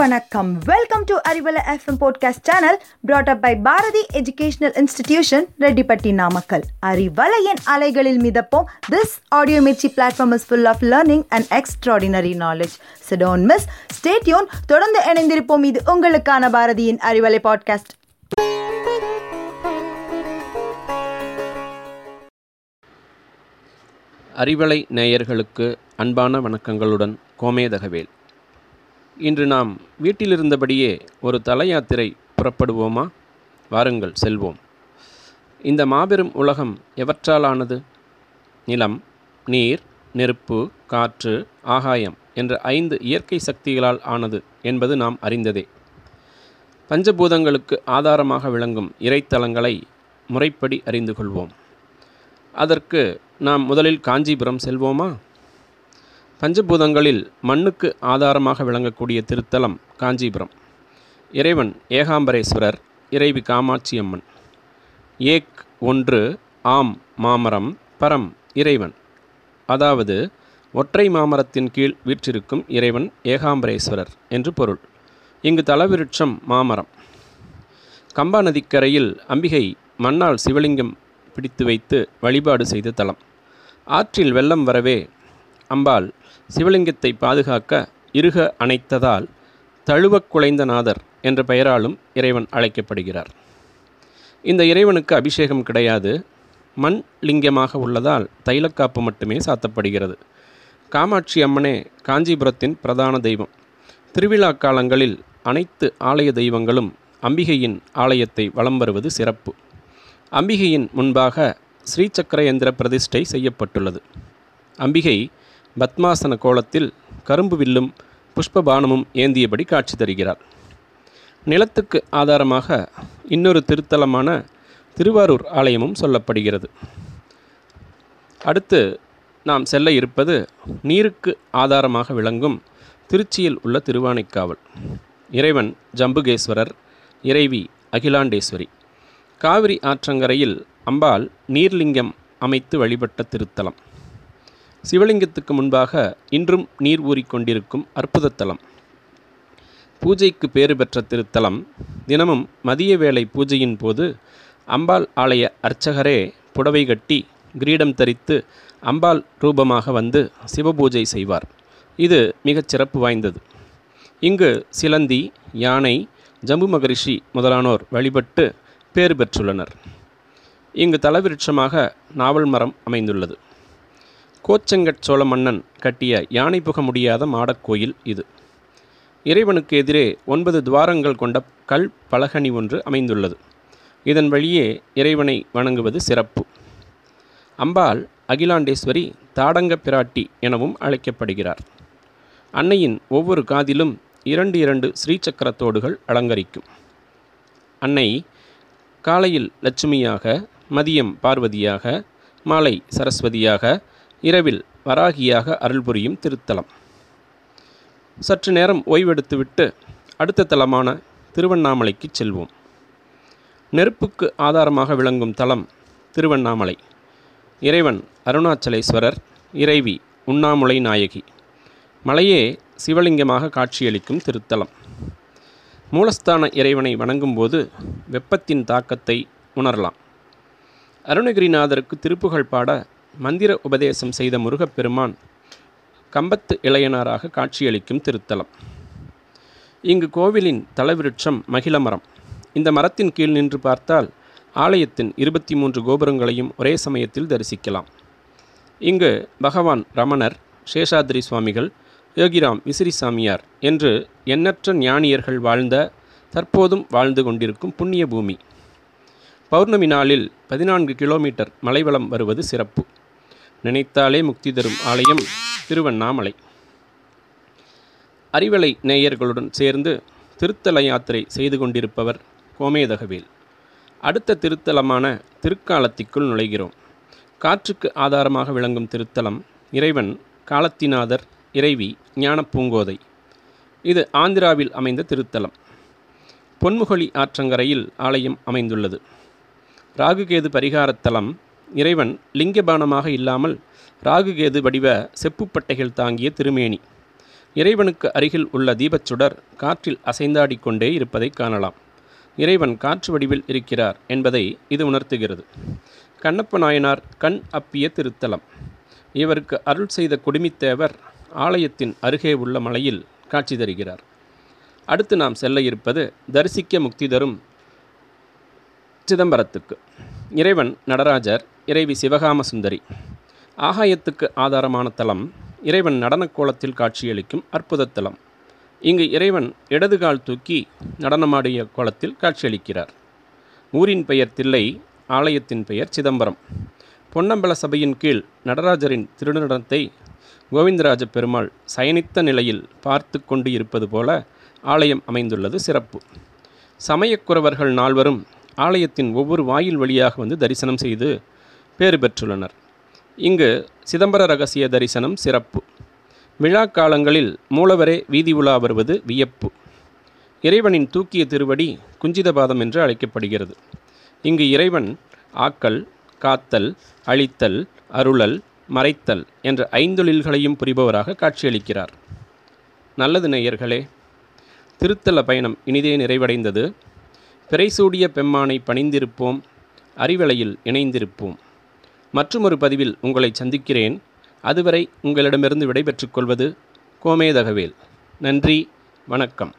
வணக்கம். Welcome to Arivalai F M podcast channel brought up by Bharathi educational institution Rettipatti Namakkal அறிவலையின் அலைகளில் மிதப்போம். This audio Mirchi platform is full of learning and extraordinary knowledge so don't miss stay tuned தொடர்ந்து இணைந்திருப்போம். இது உங்களுக்கான பாரதியின் Arivalai podcast Arivalai நேயர்களுக்கு அன்பான வணக்கங்களுடன் கோமேதகவேல் இன்று நாம் வீட்டிலிருந்தபடியே ஒரு தலையாத்திரை புறப்படுவோமா? வாருங்கள் செல்வோம். இந்த மாபெரும் உலகம் எவற்றாலானது? நிலம் நீர் நெருப்பு காற்று ஆகாயம் என்ற ஐந்து இயற்கை சக்திகளால் ஆனது என்பது நாம் அறிந்ததே. பஞ்சபூதங்களுக்கு ஆதாரமாக விளங்கும் இறைத்தலங்களை முறைப்படி அறிந்து கொள்வோம். அதற்கு நாம் முதலில் காஞ்சிபுரம் செல்வோமா? பஞ்சபூதங்களில் மண்ணுக்கு ஆதாரமாக விளங்கக்கூடிய திருத்தலம் காஞ்சிபுரம். இறைவன் ஏகாம்பரேஸ்வரர் இறைவி காமாட்சி அம்மன் ஏக் ஒன்று ஆம் மாமரம் பரம் இறைவன். அதாவது ஒற்றை மாமரத்தின் கீழ் வீற்றிருக்கும் இறைவன் ஏகாம்பரேஸ்வரர் என்று பொருள். இங்கு தலவிருட்சம் மாமரம். கம்பா நதிக்கரையில் அம்பிகை மண்ணால் சிவலிங்கம் பிடித்து வைத்து வழிபாடு செய்த தலம். ஆற்றில் வெள்ளம் வரவே அம்பாள் சிவலிங்கத்தை பாதுகாக்க இருக அணைத்ததால் தழுவக் குலைந்த நாதர் என்ற பெயராலும் இறைவன் அழைக்கப்படுகிறார். இந்த இறைவனுக்கு அபிஷேகம் கிடையாது. மண் லிங்கமாக உள்ளதால் தைலக்காப்பு மட்டுமே சாத்தப்படுகிறது. காமாட்சி அம்மனே காஞ்சிபுரத்தின் பிரதான தெய்வம். திருவிழா காலங்களில் அனைத்து ஆலய தெய்வங்களும் அம்பிகையின் ஆலயத்தை வலம் வருவது சிறப்பு. அம்பிகையின் முன்பாக ஸ்ரீசக்கர எந்திர பிரதிஷ்டை செய்யப்பட்டுள்ளது. அம்பிகை பத்மாசன கோலத்தில் கரும்பு வில்லும் புஷ்பபானமும் ஏந்தியபடி காட்சி தருகிறார். நிலத்துக்கு ஆதாரமாக இன்னொரு திருத்தலமான திருவாரூர் ஆலயமும் சொல்லப்படுகிறது. அடுத்து நாம் செல்ல இருப்பது நீருக்கு ஆதாரமாக விளங்கும் திருச்சியில் உள்ள திருவானைக்காவல். இறைவன் ஜம்புகேஸ்வரர் இறைவி அகிலாண்டேஸ்வரி. காவிரி ஆற்றங்கரையில் அம்பாள் நீர்லிங்கம் அமைத்து வழிபட்ட திருத்தலம். சிவலிங்கத்துக்கு முன்பாக இன்றும் நீர் ஊறிக்கொண்டிருக்கும் அற்புதத்தலம். பூஜைக்கு பேறு பெற்ற திருத்தலம். தினமும் மதிய வேளை பூஜையின் போது அம்பாள் ஆலய அர்ச்சகரே புடவை கட்டி கிரீடம் தரித்து அம்பாள் ரூபமாக வந்து சிவபூஜை செய்வார். இது மிகச் சிறப்பு வாய்ந்தது. இங்கு சிலந்தி யானை ஜம்பு மகரிஷி முதலானோர் வழிபட்டு பேறு பெற்றுள்ளனர். இங்கு தலவிருட்சமாக நாவல் மரம் அமைந்துள்ளது. கோச்சங்கட் சோழ மன்னன் கட்டிய யானை புக முடியாத மாடக்கோயில் இது. இறைவனுக்கு எதிரே ஒன்பது துவாரங்கள் கொண்ட கல் பலகனி ஒன்று அமைந்துள்ளது. இதன் வழியே இறைவனை வணங்குவது சிறப்பு. அம்பாள் அகிலாண்டேஸ்வரி தாடங்க பிராட்டி எனவும் அழைக்கப்படுகிறார். அன்னையின் ஒவ்வொரு காதிலும் இரண்டு இரண்டு ஸ்ரீசக்கரத்தோடுகள் அலங்கரிக்கும். அன்னை காலையில் லட்சுமியாக மதியம் பார்வதியாக மாலை சரஸ்வதியாக இரவில் வராகியாக அருள் புரியும் திருத்தலம். சற்று நேரம் ஓய்வெடுத்துவிட்டு அடுத்த தலமான திருவண்ணாமலைக்கு செல்வோம். நெருப்புக்கு ஆதாரமாக விளங்கும் தலம் திருவண்ணாமலை. இறைவன் அருணாச்சலேஸ்வரர் இறைவி உண்ணாமுலை நாயகி. மலையே சிவலிங்கமாக காட்சியளிக்கும் திருத்தலம். மூலஸ்தான இறைவனை வணங்கும்போது வெப்பத்தின் தாக்கத்தை உணரலாம். அருணகிரிநாதருக்கு திருப்புகழ் பாட மந்திர உபதேசம் செய்த முருகப்பெருமான் கம்பத்து இளையனாராக காட்சியளிக்கும் திருத்தலம். இங்கு கோவிலின் தலவிருட்சம் மகிழ மரம். இந்த மரத்தின் கீழ் நின்று பார்த்தால் ஆலயத்தின் இருபத்தி மூன்று கோபுரங்களையும் ஒரே சமயத்தில் தரிசிக்கலாம். இங்கு பகவான் ரமணர் சேஷாத்ரி சுவாமிகள் யோகிராம் விசிறி சாமியார் என்று எண்ணற்ற ஞானியர்கள் வாழ்ந்த தற்போதும் வாழ்ந்து கொண்டிருக்கும் புண்ணிய பூமி. பௌர்ணமி நாளில் பதினான்கு கிலோமீட்டர் மலைவளம் வருவது சிறப்பு. நினைத்தாலே முக்தி தரும் ஆலயம் திருவண்ணாமலை. அறிவலை நேயர்களுடன் சேர்ந்து திருத்தல யாத்திரை செய்து கொண்டிருப்பவர் கோமேதகவேல். அடுத்த திருத்தலமான திருக்காலத்திற்குள் நுழைகிறோம். காற்றுக்கு ஆதாரமாக விளங்கும் திருத்தலம் இறைவன் காலத்திநாதர் இறைவி ஞானப்பூங்கோதை. இது ஆந்திராவில் அமைந்த திருத்தலம். பொன்முகலி ஆற்றங்கரையில் ஆலயம் அமைந்துள்ளது. ராகுகேது பரிகாரத்தலம் இறைவன் லிங்கபானமாக இல்லாமல் ராகுகேது வடிவ செப்புப்பட்டைகள் தாங்கிய திருமேனி. இறைவனுக்கு அருகில் உள்ள தீபச்சுடர் காற்றில் அசைந்தாடிக்கொண்டே இருப்பதை காணலாம். இறைவன் காற்று வடிவில் இருக்கிறார் என்பதை இது உணர்த்துகிறது. கண்ணப்ப நாயனார் கண் அப்பிய திருத்தலம். இவருக்கு அருள் செய்த குடுமித்தேவர் ஆலயத்தின் அருகே உள்ள மலையில் காட்சி தருகிறார். அடுத்து நாம் செல்ல இருப்பது தரிசிக்க முக்தி தரும் சிதம்பரத்துக்கு. இறைவன் நடராஜர் இறைவி சிவகாம சுந்தரி. ஆகாயத்துக்கு ஆதாரமான தலம் இறைவன் நடனக் கோலத்தில் காட்சியளிக்கும் அற்புத தலம். இங்கு இறைவன் இடதுகால் தூக்கி நடனமாடிய கோலத்தில் காட்சியளிக்கிறார். ஊரின் பெயர் தில்லை ஆலயத்தின் பெயர் சிதம்பரம். பொன்னம்பல சபையின் கீழ் நடராஜரின் திருநடனத்தை கோவிந்தராஜ பெருமாள் சயனித்த நிலையில் பார்த்து கொண்டு இருப்பது போல ஆலயம் அமைந்துள்ளது சிறப்பு. சமயக்குறவர்கள் நால்வரும் ஆலயத்தின் ஒவ்வொரு வாயில் வழியாக வந்து தரிசனம் செய்து பேறு பெற்றுள்ளனர். இங்கு சிதம்பர ரகசிய தரிசனம் சிறப்பு. விழா காலங்களில் மூலவரே வீதி உலா வருவது வியப்பு. இறைவனின் தூக்கிய திருவடி குஞ்சிதபாதம் என்று அழைக்கப்படுகிறது. இங்கு இறைவன் ஆக்கல் காத்தல் அழித்தல் அருளல் மறைத்தல் என்ற ஐந்தொழில்களையும் புரிபவராக காட்சியளிக்கிறார். நல்லது நேயர்களே திருத்தல பயணம் இனிதே நிறைவடைந்தது. பிறைசூடிய பெம்மானை பணிந்திருப்போம் அறிவலையில் இணைந்திருப்போம். மற்றுமொரு பதிவில் உங்களை சந்திக்கிறேன். அதுவரை உங்களிடமிருந்து விடைபெற்றுக் கொள்வது கோமேதகவேல். நன்றி வணக்கம்.